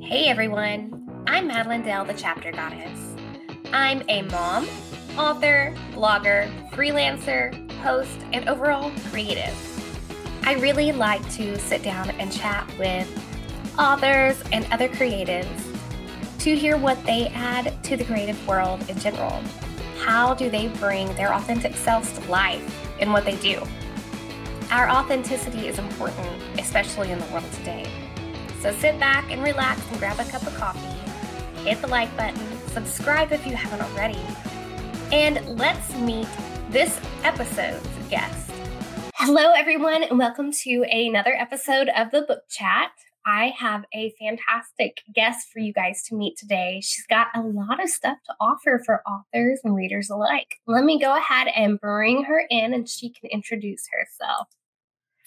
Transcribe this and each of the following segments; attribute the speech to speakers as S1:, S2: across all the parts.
S1: Hey everyone, I'm Madilynn Dale, the chapter goddess. I'm a mom, author, blogger, freelancer, host, and overall creative. I really like to sit down and chat with authors and other creatives to hear what they add to the creative world in general. How do they bring their authentic selves to life in what they do? Our authenticity is important, especially in the world today. So sit back and relax and grab a cup of coffee, hit the like button, subscribe if you haven't already, and let's meet this episode's guest. Hello, everyone, and welcome to another episode of the Book Chat. I have a fantastic guest for you guys to meet today. She's got a lot of stuff to offer for authors and readers alike. Let me go ahead and bring her in and she can introduce herself.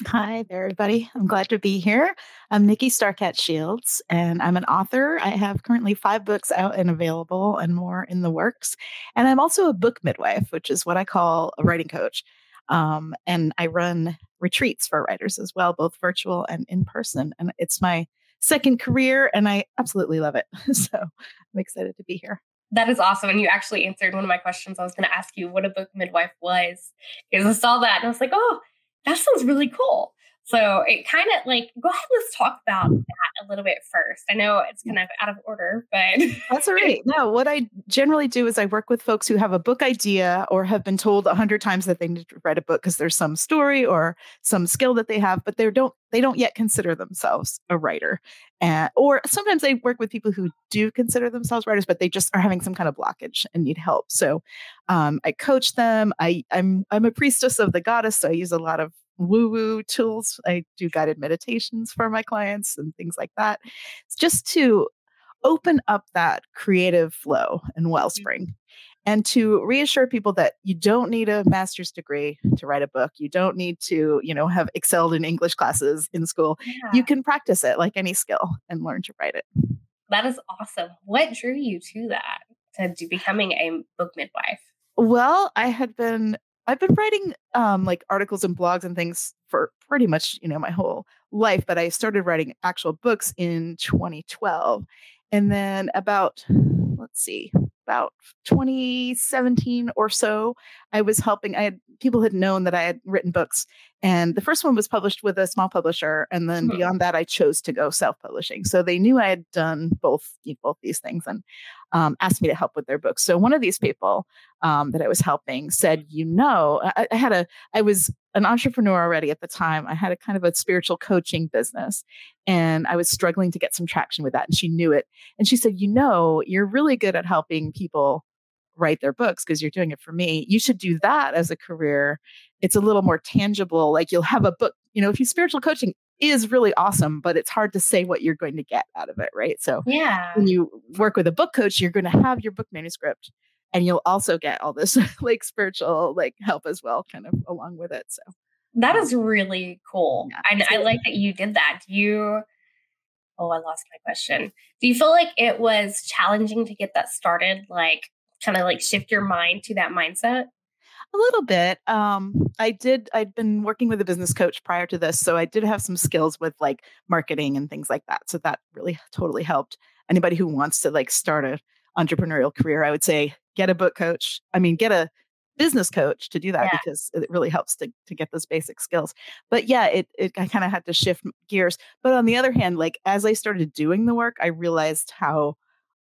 S2: Hi there, everybody. I'm glad to be here. I'm Nikki Starcat Shields, and I'm an author. I have currently five books out and available, and more in the works. And I'm also a book midwife, which is what I call a writing coach. Um, and I run retreats for writers as well, both virtual and in person. And it's my second career, and I absolutely love it. so I'm excited to be here.
S1: That is awesome. And you actually answered one of my questions. I was going to ask you what a book midwife was because I saw that and I was like, oh, that sounds really cool. So it kind of like go ahead, let's talk about that a little bit first. I know it's kind of out of order, but
S2: that's all right. No, what I generally do is I work with folks who have a book idea or have been told a hundred times that they need to write a book because there's some story or some skill that they have, but they don't they don't yet consider themselves a writer. And or sometimes I work with people who do consider themselves writers, but they just are having some kind of blockage and need help. So um, I coach them. I I'm I'm a priestess of the goddess, so I use a lot of woo woo tools. I do guided meditations for my clients and things like that. It's just to open up that creative flow and mm-hmm. wellspring and to reassure people that you don't need a master's degree to write a book you don't need to you know have excelled in english classes in school yeah. you can practice it like any skill and learn to write it
S1: that is awesome what drew you to that to becoming a book midwife
S2: well i had been I've been writing um, like articles and blogs and things for pretty much you know my whole life, but I started writing actual books in 2012, and then about let's see, about 2017 or so, I was helping. I had people had known that I had written books, and the first one was published with a small publisher, and then mm-hmm. beyond that, I chose to go self-publishing. So they knew I had done both you know, both these things, and um, asked me to help with their books. So one of these people um, that I was helping said, "You know, I, I had a I was an entrepreneur already at the time. I had a kind of a spiritual coaching business, and I was struggling to get some traction with that. And she knew it, and she said, "You know, you're really good at helping people." write their books because you're doing it for me. You should do that as a career. It's a little more tangible. Like you'll have a book, you know, if you spiritual coaching, is really awesome, but it's hard to say what you're going to get out of it, right? So
S1: yeah,
S2: when you work with a book coach, you're going to have your book manuscript and you'll also get all this like spiritual like help as well, kind of along with it. So
S1: that um, is really cool. Yeah. And I like that you did that. You oh, I lost my question. Do you feel like it was challenging to get that started? Like kind of like shift your mind to that mindset?
S2: A little bit. Um, I did. I'd been working with a business coach prior to this, so I did have some skills with like marketing and things like that. So that really totally helped. Anybody who wants to like start a entrepreneurial career, I would say get a book coach. I mean, get a business coach to do that yeah. because it really helps to to get those basic skills. But yeah, it it I kind of had to shift gears. But on the other hand, like as I started doing the work, I realized how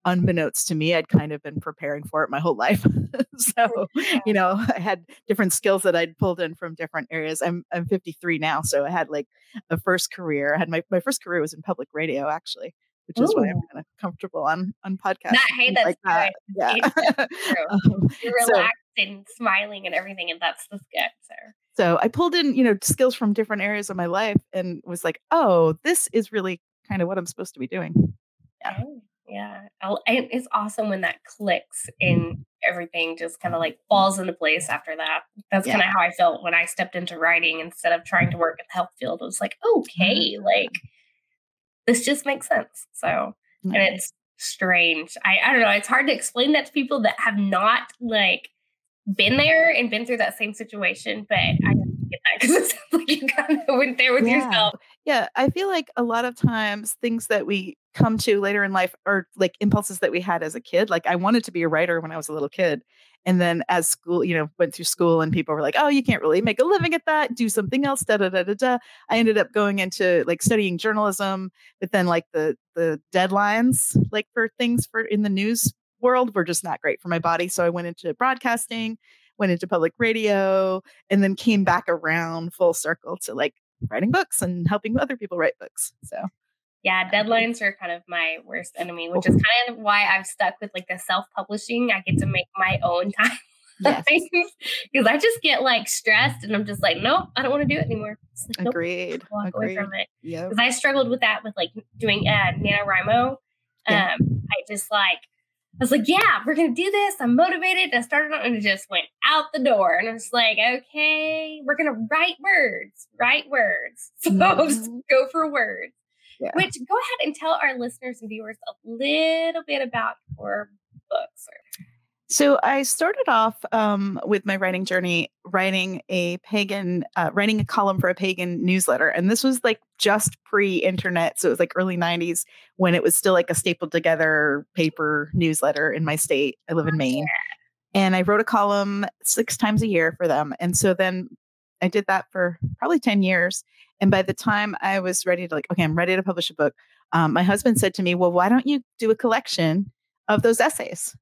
S2: unbeknownst to me, I'd kind of been preparing for it my whole life. so, you know, I had different skills that I'd pulled in from different areas. I'm I'm 53 now, so I had like a first career. I had my my first career was in public radio actually, which is why I'm kind of comfortable on on podcasts.
S1: That, hey, that's like that. Yeah. um, You're relaxed so, and smiling and everything, and that's the sketch there.
S2: So I pulled in, you know, skills from different areas of my life and was like, oh, this is really kind of what I'm supposed to be doing.
S1: Yeah. Oh. Yeah. it's awesome when that clicks and everything just kind of like falls into place after that. That's yeah. kind of how I felt when I stepped into writing instead of trying to work in the health field. It was like, okay, mm-hmm. like this just makes sense. So, and it's strange. I, I don't know. It's hard to explain that to people that have not like been there and been through that same situation, but I get that because it sounds like you kind of went there with yeah. yourself.
S2: Yeah, I feel like a lot of times things that we come to later in life are like impulses that we had as a kid. Like I wanted to be a writer when I was a little kid. And then as school, you know, went through school and people were like, oh, you can't really make a living at that. Do something else. Da da da da da. I ended up going into like studying journalism, but then like the the deadlines like for things for in the news world were just not great for my body. So I went into broadcasting, went into public radio, and then came back around full circle to like writing books and helping other people write books. So
S1: yeah, deadlines are kind of my worst enemy, which is kind of why I've stuck with like the self-publishing. I get to make my own time. Because yes. I just get like stressed and I'm just like, nope, I don't want to do it anymore. Like,
S2: nope, Agreed.
S1: Walk
S2: Agreed.
S1: away from it. Yeah. Because I struggled with that with like doing uh, NaNoWriMo. Yeah. Um, I just like I was like, yeah, we're gonna do this. I'm motivated. I started on and it just went out the door. And I was like, okay, we're gonna write words, write words. So mm-hmm. go for words. Yeah. Which go ahead and tell our listeners and viewers a little bit about your books.
S2: So I started off um, with my writing journey writing a pagan, uh, writing a column for a pagan newsletter, and this was like just pre-internet, so it was like early '90s when it was still like a stapled together paper newsletter in my state. I live in Maine, and I wrote a column six times a year for them, and so then I did that for probably ten years. And by the time I was ready to like, okay, I'm ready to publish a book, um, my husband said to me, "Well, why don't you do a collection of those essays?"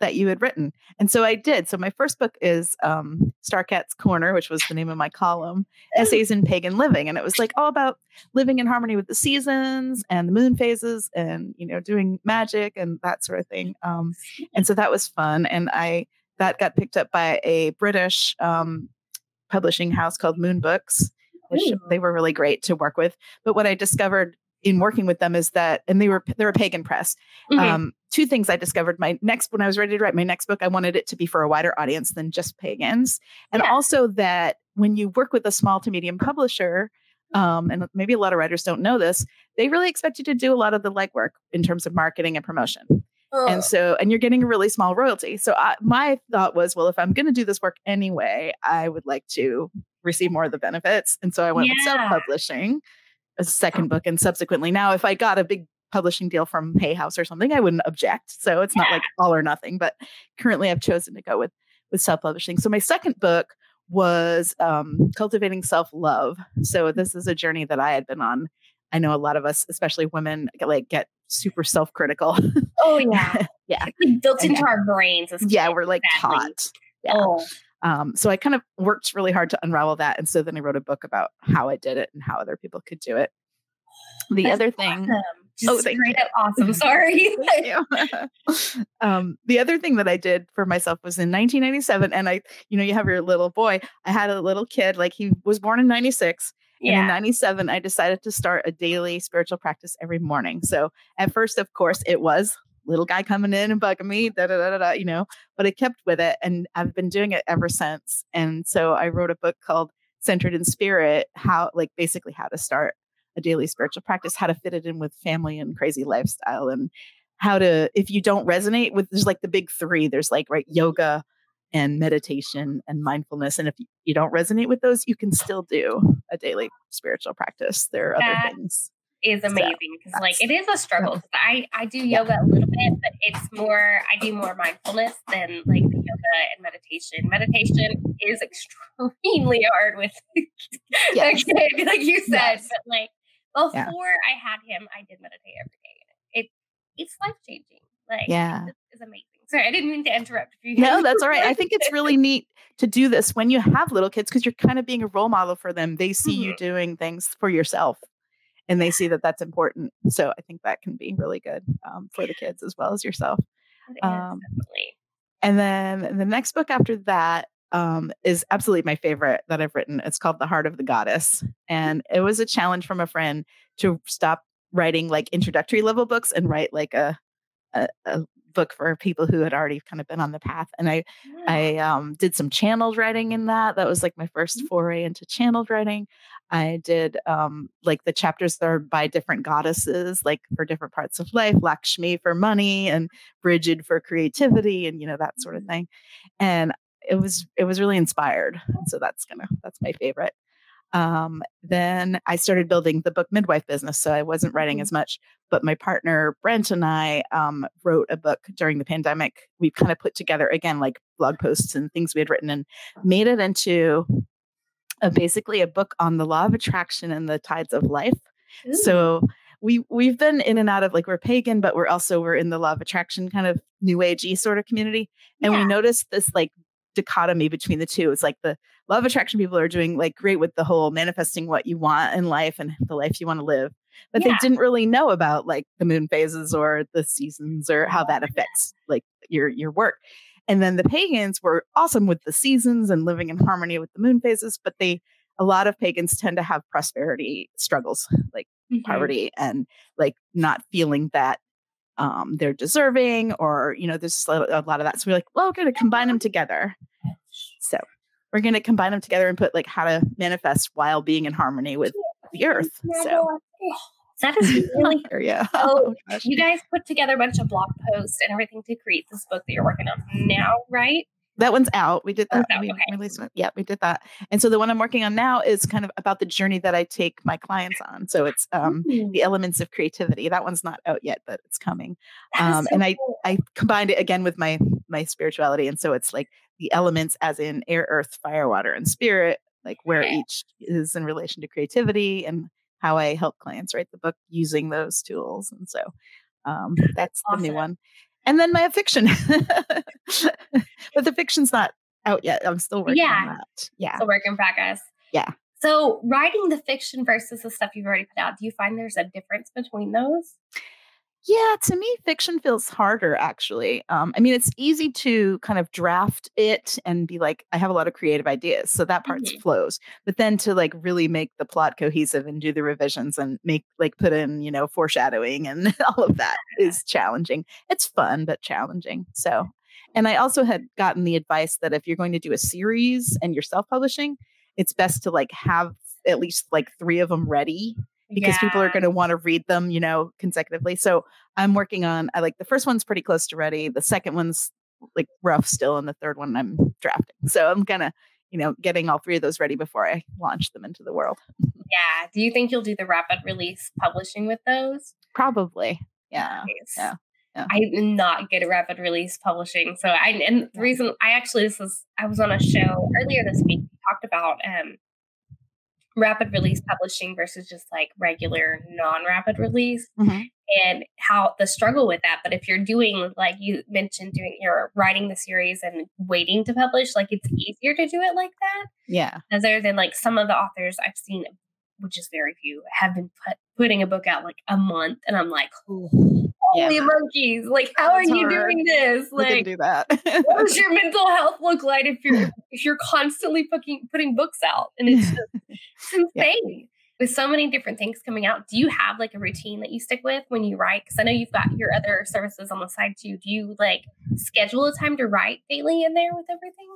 S2: That you had written. And so I did. So my first book is um, Starcat's Corner, which was the name of my column, Essays in Pagan Living. And it was like all about living in harmony with the seasons and the moon phases and, you know, doing magic and that sort of thing. Um, and so that was fun. And I, that got picked up by a British um, publishing house called Moon Books, which Ooh. they were really great to work with. But what I discovered in working with them is that, and they were they're a pagan press. Mm-hmm. Um, two things I discovered. My next, when I was ready to write my next book, I wanted it to be for a wider audience than just pagans, and yeah. also that when you work with a small to medium publisher, um, and maybe a lot of writers don't know this, they really expect you to do a lot of the legwork in terms of marketing and promotion. And so, and you're getting a really small royalty. So, I, my thought was, well, if I'm going to do this work anyway, I would like to receive more of the benefits. And so I went yeah. with self publishing a second book and subsequently now if I got a big publishing deal from Hay House or something, I wouldn't object. So it's not like all or nothing, but currently I've chosen to go with with self-publishing. So my second book was um, cultivating self-love. So this is a journey that I had been on. I know a lot of us, especially women, get, like get super self-critical.
S1: Oh yeah,
S2: yeah,
S1: like built into our brains.
S2: Yeah, we're like taught. Yeah. Oh. Um, so I kind of worked really hard to unravel that. And so then I wrote a book about how I did it and how other people could do it. The That's other thing.
S1: Awesome. oh, straight up awesome. Sorry.
S2: um, the other thing that I did for myself was in 1997. And I, you know, you have your little boy. I had a little kid, like he was born in 96. Yeah. And in 97, I decided to start a daily spiritual practice every morning. So at first, of course, it was little guy coming in and bugging me, da, da, da, da, you know, but I kept with it and I've been doing it ever since. And so I wrote a book called Centered in Spirit, how like basically how to start a daily spiritual practice, how to fit it in with family and crazy lifestyle and how to if you don't resonate with there's like the big three, there's like right yoga and meditation and mindfulness. And if you don't resonate with those, you can still do a daily spiritual practice. There are other things
S1: is amazing because so, like it is a struggle. I I do yoga yeah. a little bit, but it's more I do more mindfulness than like the yoga and meditation. Meditation is extremely hard with yes. like you said. Yes. But like before yeah. I had him, I did meditate every day. It it's life changing. Like
S2: yeah,
S1: it's, it's amazing. Sorry, I didn't mean to interrupt you.
S2: No, that's all right. I think it's really neat to do this when you have little kids because you're kind of being a role model for them. They see mm-hmm. you doing things for yourself and they see that that's important. So I think that can be really good um, for the kids as well as yourself.
S1: Um,
S2: and then the next book after that um, is absolutely my favorite that I've written. It's called The Heart of the Goddess. And it was a challenge from a friend to stop writing like introductory level books and write like a, a, a book for people who had already kind of been on the path. And I, yeah. I um, did some channeled writing in that. That was like my first mm-hmm. foray into channeled writing. I did um, like the chapters that are by different goddesses, like for different parts of life, Lakshmi for money and Brigid for creativity and you know that sort of mm-hmm. thing. And it was it was really inspired. And so that's gonna that's my favorite. Um, then I started building the book midwife business. So I wasn't writing
S1: Mhm.
S2: as much, but my partner Brent and I um, wrote a book during the pandemic. We kind of put together again like blog posts and things we had written and made it into a, basically a book on the law of attraction and the tides of life.
S1: Ooh.
S2: So we we've been in and out of like we're pagan, but we're also we're in the law of attraction kind of new agey sort of community. And
S1: Yeah.
S2: we noticed this like dichotomy between the two. It's like the law of attraction people are doing like great with the whole manifesting what you want in life and the life you want to live. But
S1: Yeah.
S2: they didn't really know about like the moon phases or the seasons or how that oh, affects like your your work. And then the pagans were awesome with the seasons and living in harmony with the moon phases, but they a lot of pagans tend to have prosperity struggles, like
S1: Mhm.
S2: poverty and like not feeling that um, they're deserving or you know there's just a lot a lot of that. So we're like well we're going to combine them together. So we're going to combine them together and put like how to manifest while being in harmony with the earth so
S1: that is really
S2: yeah
S1: So,
S2: Oh.
S1: You guys put together a bunch of blog posts and everything to create this book that you're working on now, right?
S2: that one's out we did
S1: Oh,
S2: that
S1: out,
S2: we
S1: okay.
S2: released it yeah we did that and so the one i'm working on now is kind of about the journey that i take my clients on so it's um
S1: Ooh,
S2: the elements of creativity that one's not out yet but it's coming um,
S1: so
S2: and I-
S1: cool.
S2: I combined it again with my my spirituality, and so it's like the elements as in air, earth, fire, water, and spirit, like where
S1: Okay.
S2: each is in relation to creativity, and how I help clients write the book using those tools. And so um, that's the new one. And then my fiction, but the fiction's not out yet. I'm still working
S1: Yeah.
S2: on that. Yeah.
S1: It's a work in progress.
S2: Yeah.
S1: So, writing the fiction versus the stuff you've already put out, do you find there's a difference between those?
S2: Yeah, to me, fiction feels harder actually. Um, I mean, it's easy to kind of draft it and be like, I have a lot of creative ideas. So that part
S1: Mhm.
S2: flows. But then to like really make the plot cohesive and do the revisions and make like put in, you know, foreshadowing and all of that is challenging. It's fun, but challenging. So, and I also had gotten the advice that if you're going to do a series and you're self publishing, it's best to like have at least like three of them ready because people are going to want to read them, you know, consecutively. So I'm working on, I like the first one's pretty close to ready. The second one's like rough still. And the third one I'm drafting. So I'm kind of, you know, getting all three of those ready before I launch them into the world.
S1: Yeah. Do you think you'll do the rapid release publishing with those?
S2: Probably. Yeah.
S1: Nice.
S2: yeah, yeah.
S1: I am not good at rapid release publishing. So I and the reason I actually this was I was on a show earlier this week we talked about um rapid release publishing versus just like regular non-rapid release
S2: Mhm.
S1: and how the struggle with that. But if you're doing like you mentioned doing you're writing the series and waiting to publish, like it's easier to do it like that
S2: Yeah.
S1: other than like some of the authors I've seen, which is very few, have been put, putting a book out like a month, and I'm like. Holy monkeys! Like, how are you
S2: hard.
S1: doing this?
S2: We can
S1: Like,
S2: do that.
S1: what does your mental health look like if you're if you're constantly putting putting books out? And it's just it's insane. With so many different things coming out, do you have like a routine that you stick with when you write? Because I know you've got your other services on the side too. Do you like schedule a time to write daily in there with everything?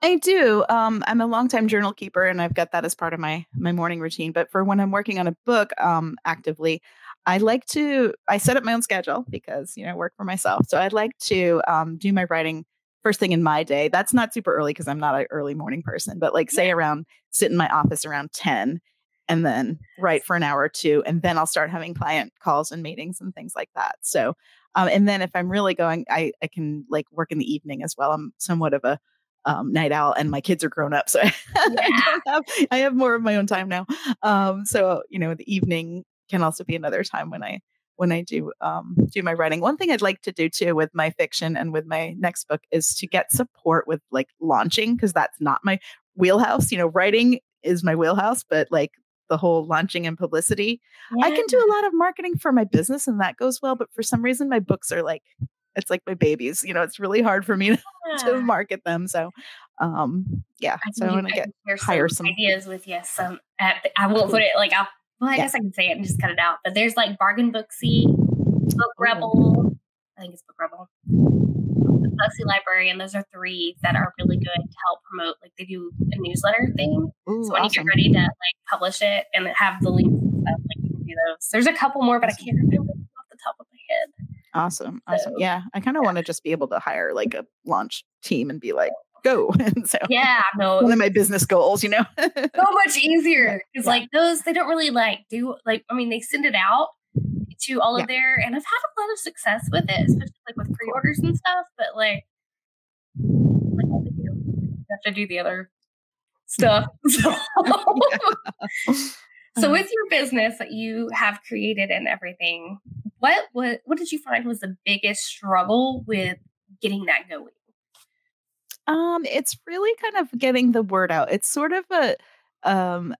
S2: I do. Um, I'm a longtime journal keeper, and I've got that as part of my my morning routine. But for when I'm working on a book um, actively, I like to I set up my own schedule because you know I work for myself. So I'd like to um, do my writing first thing in my day. That's not super early because I'm not an early morning person. But like say around sit in my office around ten, and then write for an hour or two, and then I'll start having client calls and meetings and things like that. So. Um, and then if I'm really going, I, I can like work in the evening as well. I'm somewhat of a um, night owl, and my kids are grown up, so I, don't have I have more of my own time now. Um, so you know, the evening can also be another time when I when I do um, do my writing. One thing I'd like to do too with my fiction and with my next book is to get support with like launching because that's not my wheelhouse. You know, writing is my wheelhouse, but like the whole launching and publicity, I can do a lot of marketing for my business and that goes well. But for some reason, my books are like it's like my babies. You know, it's really hard for me to to market them. So, um, yeah.
S1: I
S2: So I want to get hire
S1: some
S2: some-
S1: ideas with you. Some uh, I won't put it like I'll. Well, I
S2: Yeah.
S1: guess I can say it and just cut it out. But there's like Bargain Booksy, Book. Rebel. I think it's Book Rebel. The Booksy Library, and those are three that are really good to help promote. Like they do a newsletter thing.
S2: Ooh,
S1: So when you get ready to like publish it and have the links and stuff, like you can do those. There's a couple more, but I can't remember off the top of my head.
S2: Awesome. Awesome.
S1: So-
S2: Yeah. I kind of want to just be able to hire like a launch team and be like, go. And so
S1: yeah, no,
S2: one of my business goals, you know.
S1: so much easier because
S2: Yeah.
S1: like those they don't really like do like I mean they send it out to all
S2: Yeah.
S1: of their and I've had a lot of success with it, especially like with pre-orders and stuff. But like, like what they do, you have to do the other stuff. So, so with your business that you have created and everything, what what what did you find was the biggest struggle with getting that going?
S2: Um, it's really kind of getting the word out. It's sort of a um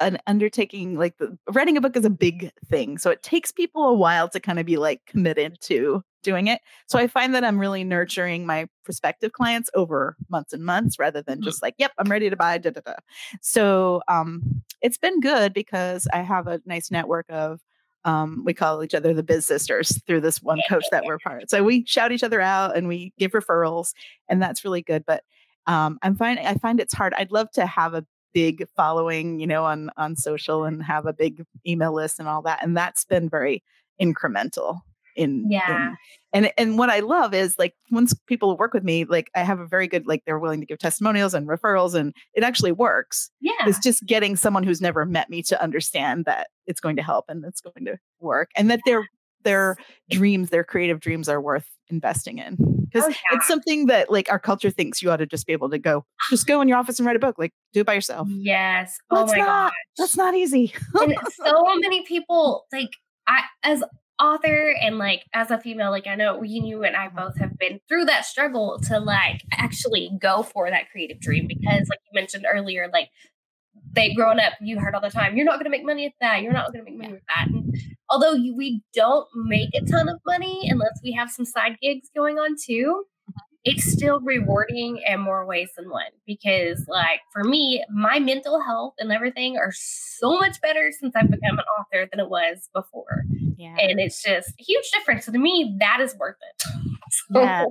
S2: an undertaking like the, writing a book is a big thing. So it takes people a while to kind of be like committed to doing it. So I find that I'm really nurturing my prospective clients over months and months rather than
S1: Mhm.
S2: just like, yep, I'm ready to buy. Da, da, da. So um it's been good because I have a nice network of um, we call each other the biz sisters through this one coach that we're part of. So we shout each other out and we give referrals and that's really good. But um, I'm finding I find it's hard. I'd love to have a big following, you know, on on social and have a big email list and all that. And that's been very incremental in
S1: Yeah.
S2: in- and and what I love is like once people work with me, like I have a very good like they're willing to give testimonials and referrals and it actually works.
S1: Yeah.
S2: It's just getting someone who's never met me to understand that it's going to help and it's going to work and that their their dreams, their creative dreams are worth investing in. Because
S1: Oh, yeah.
S2: it's something that like our culture thinks you ought to just be able to go, just go in your office and write a book. Like do it by yourself.
S1: Yes. Oh
S2: That's
S1: my
S2: not-
S1: gosh.
S2: That's not easy.
S1: and so many people like I as author and like as a female, like I know you and I both have been through that struggle to like actually go for that creative dream because like you mentioned earlier, like they growing up, you heard all the time, you're not gonna make money at that, you're not gonna make money with that. And although you, we don't make a ton of money unless we have some side gigs going on too, mm-hmm. it's still rewarding in more ways than one because like for me my mental health and everything are so much better since i've become an author than it was before
S2: Yeah.
S1: and it's just a huge difference so to me that is worth it So,
S2: Yeah.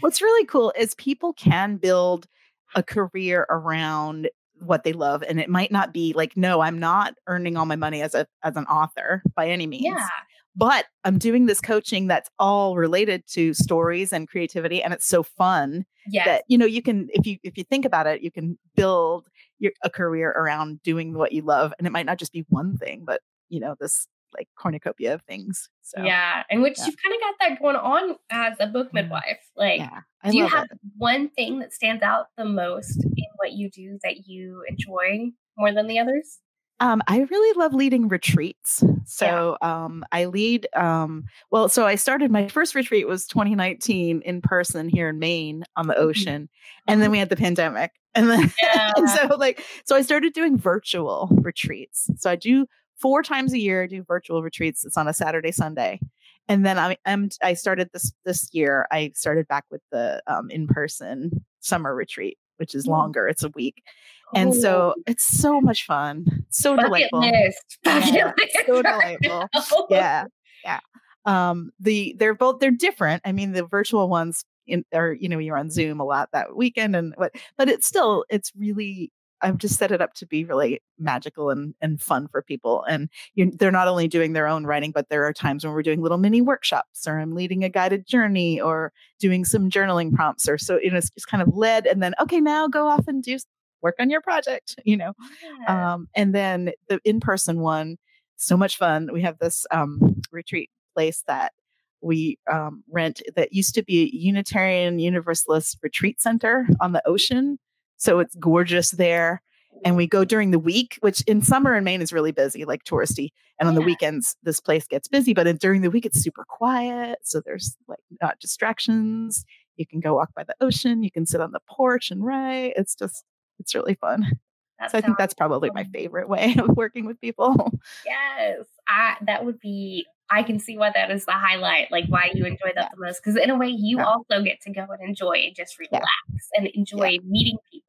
S2: What's really cool is people can build a career around what they love and it might not be like no I'm not earning all my money as a as an author by any means
S1: yeah
S2: but I'm doing this coaching that's all related to stories and creativity and it's so fun
S1: yes
S2: that you know you can if you if you think about it you can build your a career around doing what you love and it might not just be one thing but you know this like cornucopia of things so
S1: yeah and which
S2: yeah.
S1: you've kind of got that going on as a book
S2: Mhm.
S1: midwife like
S2: yeah
S1: do you have
S2: it.
S1: one thing that stands out the most in what you do that you enjoy more than the others
S2: Um, I really love leading retreats. So um, I lead. Um, well, so I started my first retreat was 2019 in person here in Maine on the
S1: Mhm.
S2: ocean, and then we had the pandemic, and then
S1: yeah
S2: and so like so I started doing virtual retreats. So I do four times a year. I do virtual retreats. It's on a Saturday, Sunday, and then I am I started this this year. I started back with the um, in person summer retreat, which is
S1: Mm.
S2: longer. It's a week, and so it's so much fun. So
S1: bucket
S2: delightful.
S1: list
S2: Yeah, so delightful. Yeah, yeah. Um, the they're both they're different. I mean, the virtual ones in are you know you're on Zoom a lot that weekend, and what, but it's still it's really. I've just set it up to be really magical and, and fun for people. And you, they're not only doing their own writing, but there are times when we're doing little mini workshops, or I'm leading a guided journey, or doing some journaling prompts, or so you know it's just kind of led. And then okay, now go off and do work on your project. You know,
S1: Yeah.
S2: um, and then the in-person one, so much fun. We have this um, retreat place that we um, rent that used to be a Unitarian Universalist retreat center on the ocean. So it's gorgeous there. And we go during the week, which in summer in Maine is really busy, like touristy. And on the weekends, this place gets busy, but in, during the week, it's super quiet. So there's like not distractions. You can go walk by the ocean. You can sit on the porch and write. It's just, it's really fun.
S1: That
S2: So I think that's probably my favorite way of working with people.
S1: Yes, I that would be. I can see why that is the highlight, like why you enjoy that
S2: Yeah.
S1: the most. Because in a way, you
S2: Yeah.
S1: also get to go and enjoy and just
S2: Yeah.
S1: relax and enjoy meeting people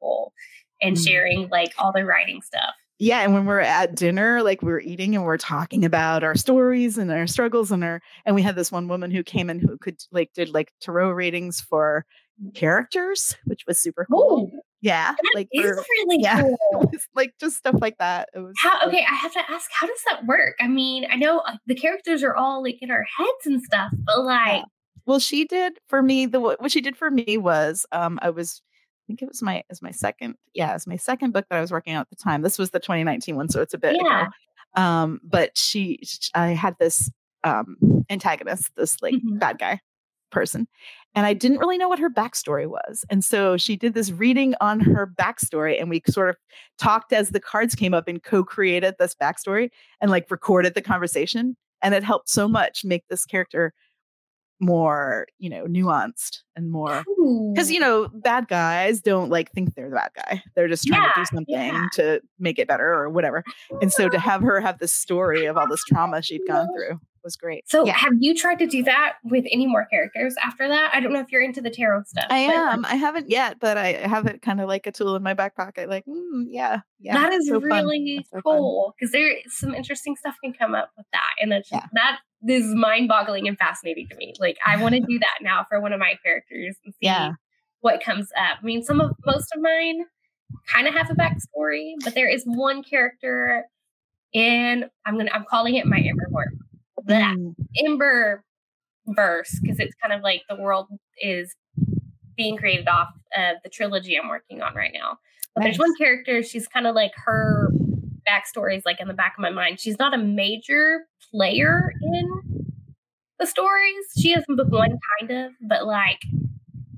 S1: and
S2: Mhm.
S1: sharing like all the writing stuff.
S2: Yeah, and when we're at dinner, like we're eating and we're talking about our stories and our struggles and our and we had this one woman who came in who could like did like tarot readings for characters, which was super cool.
S1: Oh,
S2: Yeah, like for,
S1: really
S2: yeah.
S1: cool.
S2: like just stuff like that. It was
S1: How, okay, I have to ask, how does that work? I mean, I know uh, the characters are all like in our heads and stuff, but like,
S2: Well, she did for me the what she did for me was um I was think it was my was my second yeah, it was my second book that I was working on at the time. This was the 2019 one, so it's a bit
S1: Yeah.
S2: ago. Um, but she, sh- I had this um antagonist, this like
S1: Mhm.
S2: bad guy person, and I didn't really know what her backstory was. And so she did this reading on her backstory, and we sort of talked as the cards came up and co-created this backstory and like recorded the conversation. And it helped so much make this character more, you know, nuanced and more because you know bad guys don't like think they're the bad guy. They're just trying to do something
S1: yeah.
S2: to make it better or whatever. And so to have her have this story of all this trauma she'd gone through was great.
S1: So
S2: yeah.
S1: have you tried to do that with any more characters after that? I don't know if you're into the tarot stuff.
S2: i
S1: but,
S2: am. i haven't yet but i have it kind of like a tool in my back pocket like mm, yeah yeah
S1: that is
S2: so
S1: really
S2: so
S1: cool because there some interesting stuff can come up with that, and it's
S2: Yeah.
S1: that is mind-boggling and fascinating to me. Like I want to do that now for one of my characters and see
S2: Yeah.
S1: what comes up. I mean, some of most of mine kind of have a backstory, but there is one character in I'm gonna I'm calling it my Emberverse. That
S2: Mm,
S1: Ember verse because it's kind of like the world is being created off of the trilogy I'm working on right now. But there's one character, she's kind of like her backstory is like in the back of my mind. She's not a major player in the stories. She is book one, kind of, but like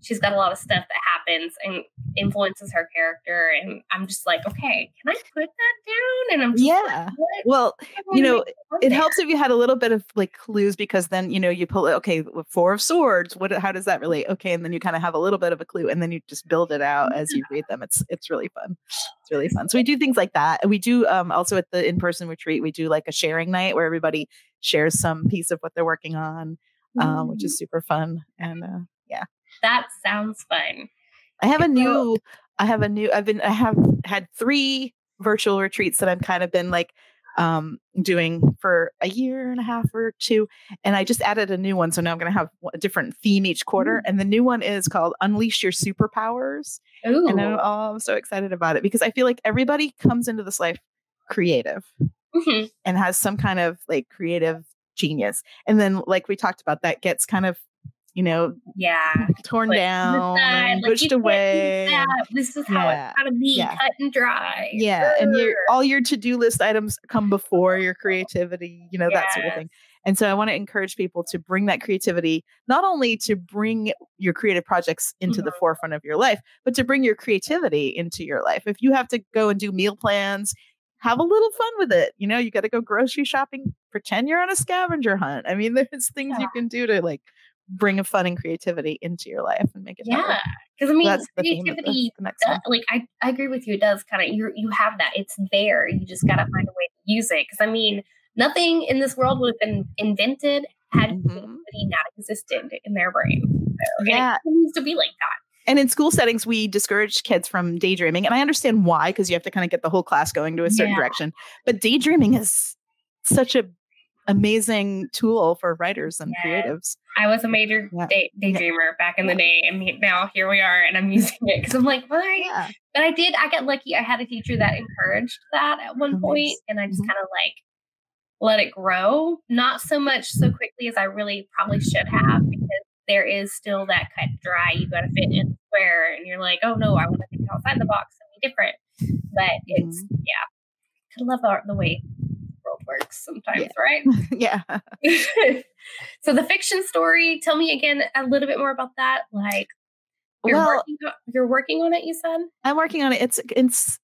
S1: she's got a lot of stuff that happens and influences her character. And I'm just like, okay, can I put that down? And I'm just like,
S2: yeah
S1: what?
S2: well you know it
S1: there.
S2: helps if you had a little bit of like clues because then you know you pull okay four of swords what how does that relate okay and then you kind of have a little bit of a clue and then you just build it out as you read them it's it's really fun it's really fun so we do things like that we do um also at the in-person retreat we do like a sharing night where everybody shares some piece of what they're working on um which is super fun and uh yeah.
S1: that sounds fun.
S2: I have a new, I have a new, I've been, I have had three virtual retreats that I've kind of been like um doing for a year and a half or two. And I just added a new one. So now I'm going to have a different theme each quarter. And the new one is called Unleash Your Superpowers.
S1: Ooh.
S2: And I'm, oh, I'm so excited about it because I feel like everybody comes into this life creative
S1: Mhm.
S2: and has some kind of like creative genius. And then, like we talked about, that gets kind of, you know,
S1: Yeah.
S2: torn
S1: to the
S2: down,
S1: side, like,
S2: pushed
S1: you
S2: away.
S1: This is how
S2: Yeah.
S1: it's gotta be,
S2: Yeah.
S1: cut and dry.
S2: yeah and your all your to-do list items come before your creativity you know that sort of thing and so i want to encourage people to bring that creativity not only to bring your creative projects into the
S1: Mhm.
S2: forefront of your life but to bring your creativity into your life if you have to go and do meal plans have a little fun with it you know you got to go grocery shopping pretend you're on a scavenger hunt i mean there's things you can do to like bring a fun and creativity into your life and make it better.
S1: Yeah. Because I mean,
S2: that's the the,
S1: creativity,
S2: the one
S1: uh, like I, I agree with you. It does kind of you you have that. It's there. You just gotta find a way to use it. Because I mean, nothing in this world would have been invented had
S2: Mhm.
S1: creativity not existed in their brain. So,
S2: Yeah.
S1: it needs to be like that.
S2: And in school settings, we discourage kids from daydreaming. And I understand why, because you have to kind of get the whole class going to a certain
S1: Yeah.
S2: direction. But daydreaming is such a amazing tool for writers and
S1: Yes.
S2: creatives.
S1: I was a major
S2: Yeah.
S1: day, daydreamer back in the day, and now here we are, and I'm using it because I'm like, why?
S2: Yeah.
S1: But I did. I got lucky. I had a teacher that encouraged that at one point, and I just
S2: Mhm.
S1: kind of like let it grow. Not so much so quickly as I really probably should have, because there is still that cut dry. You got to fit in square, and you're like, oh no, I want to think outside the box and be different. But it's
S2: Mm-hmm.
S1: yeah, I love the way works sometimes,
S2: Yeah.
S1: right?
S2: yeah.
S1: so the fiction story. Tell me again a little bit more about that. Like you're
S2: Well,
S1: working on, you're working on it. You said.
S2: I'm working on it. It's it's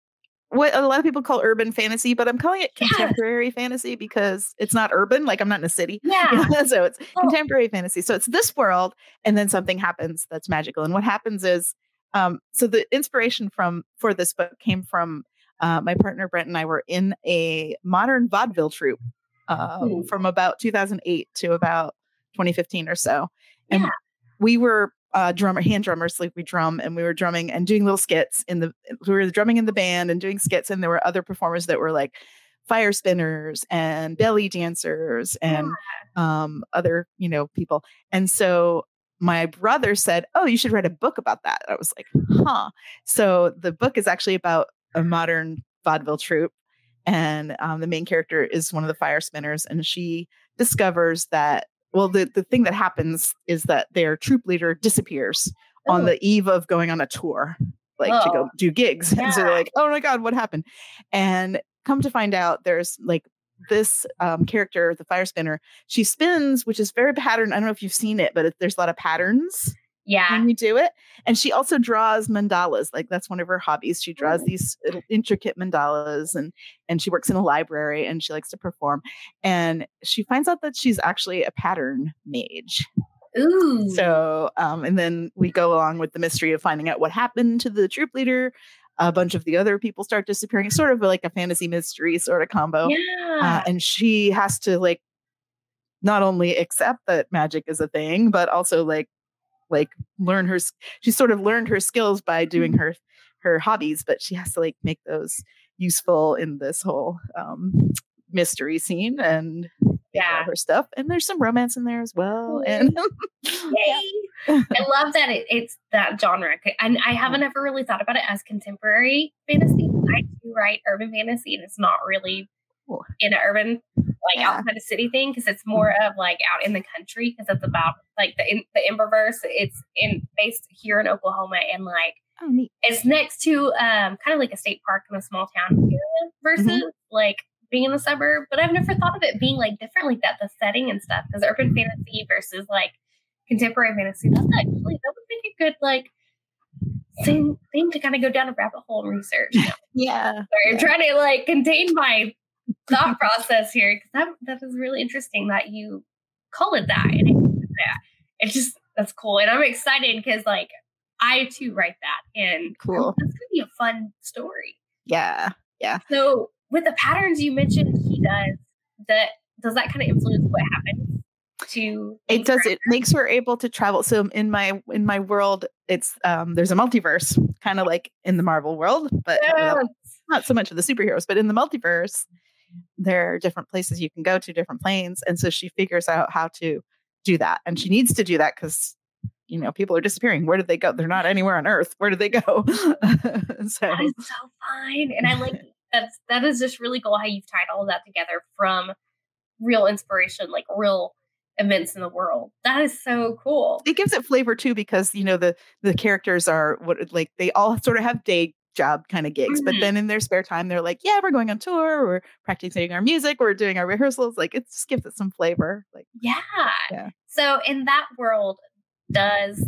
S2: what a lot of people call urban fantasy, but I'm calling it contemporary fantasy because it's not urban. Like I'm not in a city.
S1: Yeah.
S2: so it's
S1: Oh.
S2: contemporary fantasy. So it's this world, and then something happens that's magical. And what happens is, um, so the inspiration from for this book came from uh, my partner Brent and I were in a modern vaudeville troupe uh, from about 2008 to about 2015 or so, and
S1: Yeah.
S2: we were uh, drummer, hand drummers, like we drum, and we were drumming and doing little skits in the. We were drumming in the band and doing skits, and there were other performers that were like fire spinners and belly dancers and um, other you know people. And so my brother said, "Oh, you should write a book about that." I was like, "Huh." So the book is actually about a modern vaudeville troupe, and um, the main character is one of the fire spinners, and she discovers that. Well, the, the thing that happens is that their troupe leader disappears on
S1: Oh.
S2: the eve of going on a tour. like to
S1: Oh.
S2: go do gigs. And so they're like, oh my God, what happened? And come to find out, there's like this um, character, the fire spinner, she spins, which is very patterned. I don't know if you've seen it, but it, there's a lot of patterns
S1: Yeah.
S2: Can you do it. And she also draws mandalas. Like that's one of her hobbies. She draws these intricate mandalas and and she works in a library and she likes to perform. And she finds out that she's actually a pattern mage.
S1: Ooh.
S2: So um and then we go along with the mystery of finding out what happened to the troupe leader. A bunch of the other people start disappearing. It's sort of like a fantasy mystery sort of combo.
S1: yeah.
S2: Uh, and she has to like not only accept that magic is a thing, but also like like learn her. She sort of learned her skills by doing her her hobbies, but she has to like make those useful in this whole um, mystery scene and
S1: Yeah.
S2: her stuff. And there's some romance in there as well. And
S1: Yay. I love that it, it's that genre. And I haven't ever really thought about it as contemporary fantasy. I do write urban fantasy, and it's not really in an urban, like
S2: Yeah.
S1: outside the city thing, because it's more of like out in the country, because it's about like the in, the Emberverse. It's in based here in Oklahoma, and like
S2: oh,
S1: it's next to um kind of like a state park in a small town area versus
S2: Mm-hmm.
S1: like being in the suburb. But I've never thought of it being like different like that, the setting and stuff. Because urban fantasy versus like contemporary fantasy, that's actually that would make a good like thing thing to kind of go down a rabbit hole and research. Sorry,
S2: yeah.
S1: I'm
S2: Yeah.
S1: trying to like contain my thought process here because that that is really interesting that you call it that. And it, yeah, it's just that's cool, and I'm excited because like I too write that, and
S2: Cool.
S1: That's gonna be a fun story.
S2: Yeah. Yeah.
S1: So with the patterns you mentioned, he does that. Does that kind of influence what happens to?
S2: it does it makes her able to travel so in my in my world it's um there's a multiverse kind of like in the marvel world but not so much of the superheroes but in the multiverse there are different places you can go to different planes and so she figures out how to do that and she needs to do that because you know people are disappearing where did they go they're not anywhere on earth where did they go so
S1: That is so fine, and I like that's that is just really cool how you've tied all of that together from real inspiration, like real events in the world. That is so cool.
S2: it gives it flavor too because you know the the characters are what like they all sort of have day job kind of gigs but
S1: Mhm.
S2: then in their spare time they're like yeah we're going on tour we're practicing our music we're doing our rehearsals like it just gives it some flavor like
S1: Yeah.
S2: Yeah.
S1: So in that world, does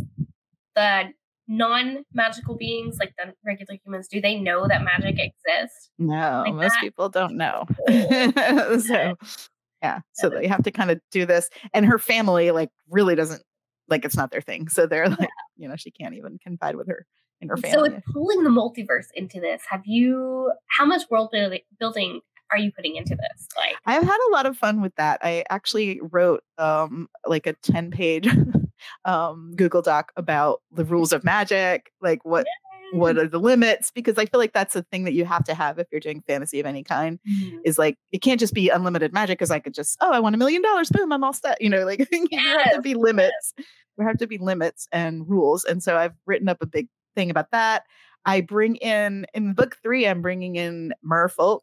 S1: the non-magical beings, like the regular humans, do they know that magic exists?
S2: no
S1: Like
S2: most
S1: that?
S2: people don't know
S1: Cool.
S2: so yeah so they have to kind of do this and her family like really doesn't like it's not their thing so they're like you know she can't even confide with her in her
S1: So
S2: family
S1: with pulling the multiverse into this, have you? How much world building, are you putting into this? Like,
S2: I've had a lot of fun with that. I actually wrote um like a 10 page um Google Doc about the rules of magic, like what what are the limits because I feel like that's a thing that you have to have if you're doing fantasy of any kind
S1: Mhm.
S2: is like it can't just be unlimited magic because I could just oh I want a million dollars boom I'm all set you know like there have to be limits there have to be limits and rules and so I've written up a big thing about that I bring in in book 3 I'm bringing in merfolk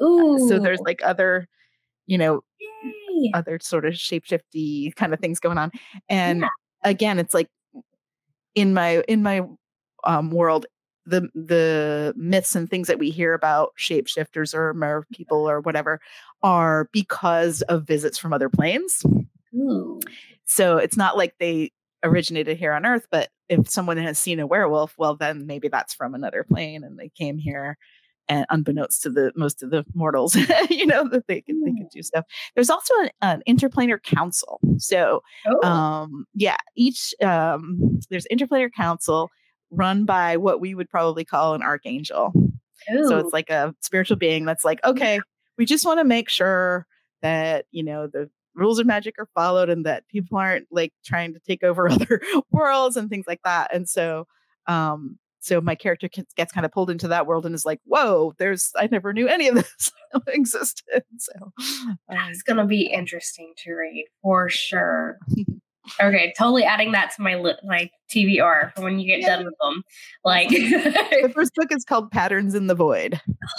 S1: Ooh.
S2: so there's like other you know
S1: Yay.
S2: other sort of shapeshifty kind of things going on and
S1: Yeah.
S2: again it's like in my in my um world the the myths and things that we hear about shapeshifters or mer people or whatever are because of visits from other planes
S1: Ooh.
S2: so it's not like they originated here on earth but if someone has seen a werewolf well then maybe that's from another plane and they came here and unbeknownst to the most of the mortals you know that they could they could do stuff. There's also an, an interplanar council. So
S1: Oh.
S2: um yeah each um there's interplanar council run by what we would probably call an archangel. So it's like a spiritual being that's like okay we just want to make sure that you know the rules of magic are followed and that people aren't like trying to take over other worlds and things like that and so um so my character gets, kind of pulled into that world and is like whoa there's i never knew any of this existed so um,
S1: That's gonna be interesting to read for sure. Okay, totally adding that to my li- like TBR for when you get done with them. Like,
S2: the first book is called patterns in the void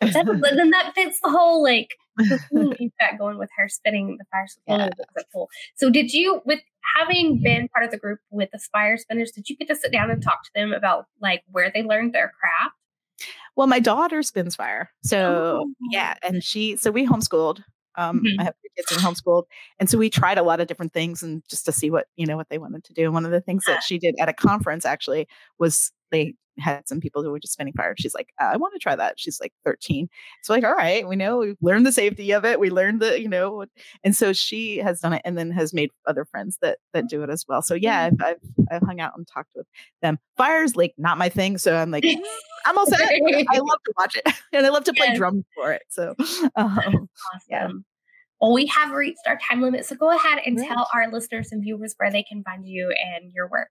S1: that, then that fits the whole like you've got going with her spinning the fire yeah. cool. So did you with having been part of the group with the fire spinners, did you get to sit down and talk to them about like where they learned their craft?
S2: Well, my daughter spins fire. So oh. yeah, and she so we homeschooled. Um, mm-hmm. I have two kids and homeschooled, and so we tried a lot of different things and just to see what you know what they wanted to do. And one of the things that she did at a conference actually was they had some people who were just spinning fire. She's like, uh, I want to try that. She's like 13. So like, all right, we know we learned the safety of it. We learned the, you know, and so she has done it and then has made other friends that that do it as well. So yeah, mm. I've I've, I've hung out and talked with them. Fire's like not my thing. So I'm like, mm, I'm all set. I love to watch it and I love to play yes. drums for it. So um, awesome.
S1: yeah. Well, we have reached our time limit. So go ahead and right. tell our listeners and viewers where they can find you and your work.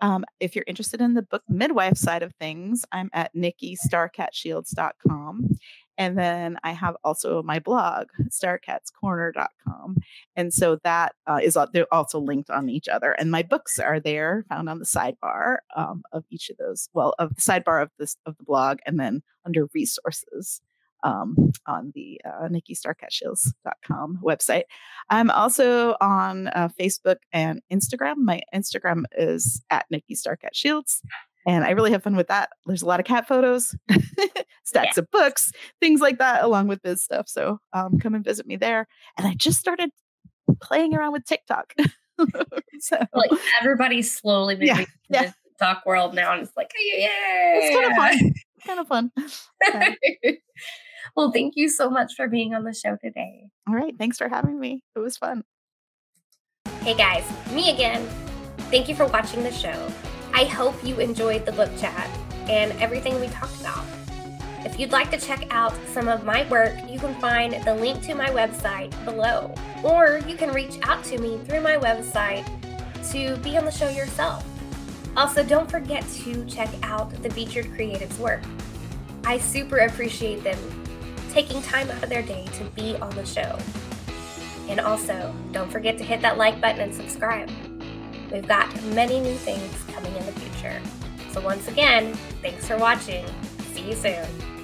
S2: Um, if you're interested in the book midwife side of things, I'm at nikkistarcatshields.com. And then I have also my blog, starcatscorner.com. And so that uh, is they're also linked on each other. And my books are there, found on the sidebar um, of each of those. Well, of the sidebar of this of the blog, and then under resources um, on the uh, nikkistarcatshields.com website. I'm also on uh, Facebook and Instagram. My Instagram is at Nikki Shields. And I really have fun with that. There's a lot of cat photos, stacks yeah. of books, things like that, along with biz stuff. So um, come and visit me there. And I just started playing around with TikTok.
S1: so like everybody's slowly moving yeah, yeah. the TikTok world now, and it's like, yeah,
S2: it's kind of fun. kind of fun.
S1: Well, thank you so much for being on the show today.
S2: All right. Thanks for having me. It was fun.
S1: Hey guys, me again. Thank you for watching the show. I hope you enjoyed the book chat and everything we talked about. If you'd like to check out some of my work, you can find the link to my website below, or you can reach out to me through my website to be on the show yourself. Also, don't forget to check out the featured creatives' work. I super appreciate them taking time out of their day to be on the show. And also, don't forget to hit that like button and subscribe. We've got many new things coming in the future. So, once again, thanks for watching. See you soon.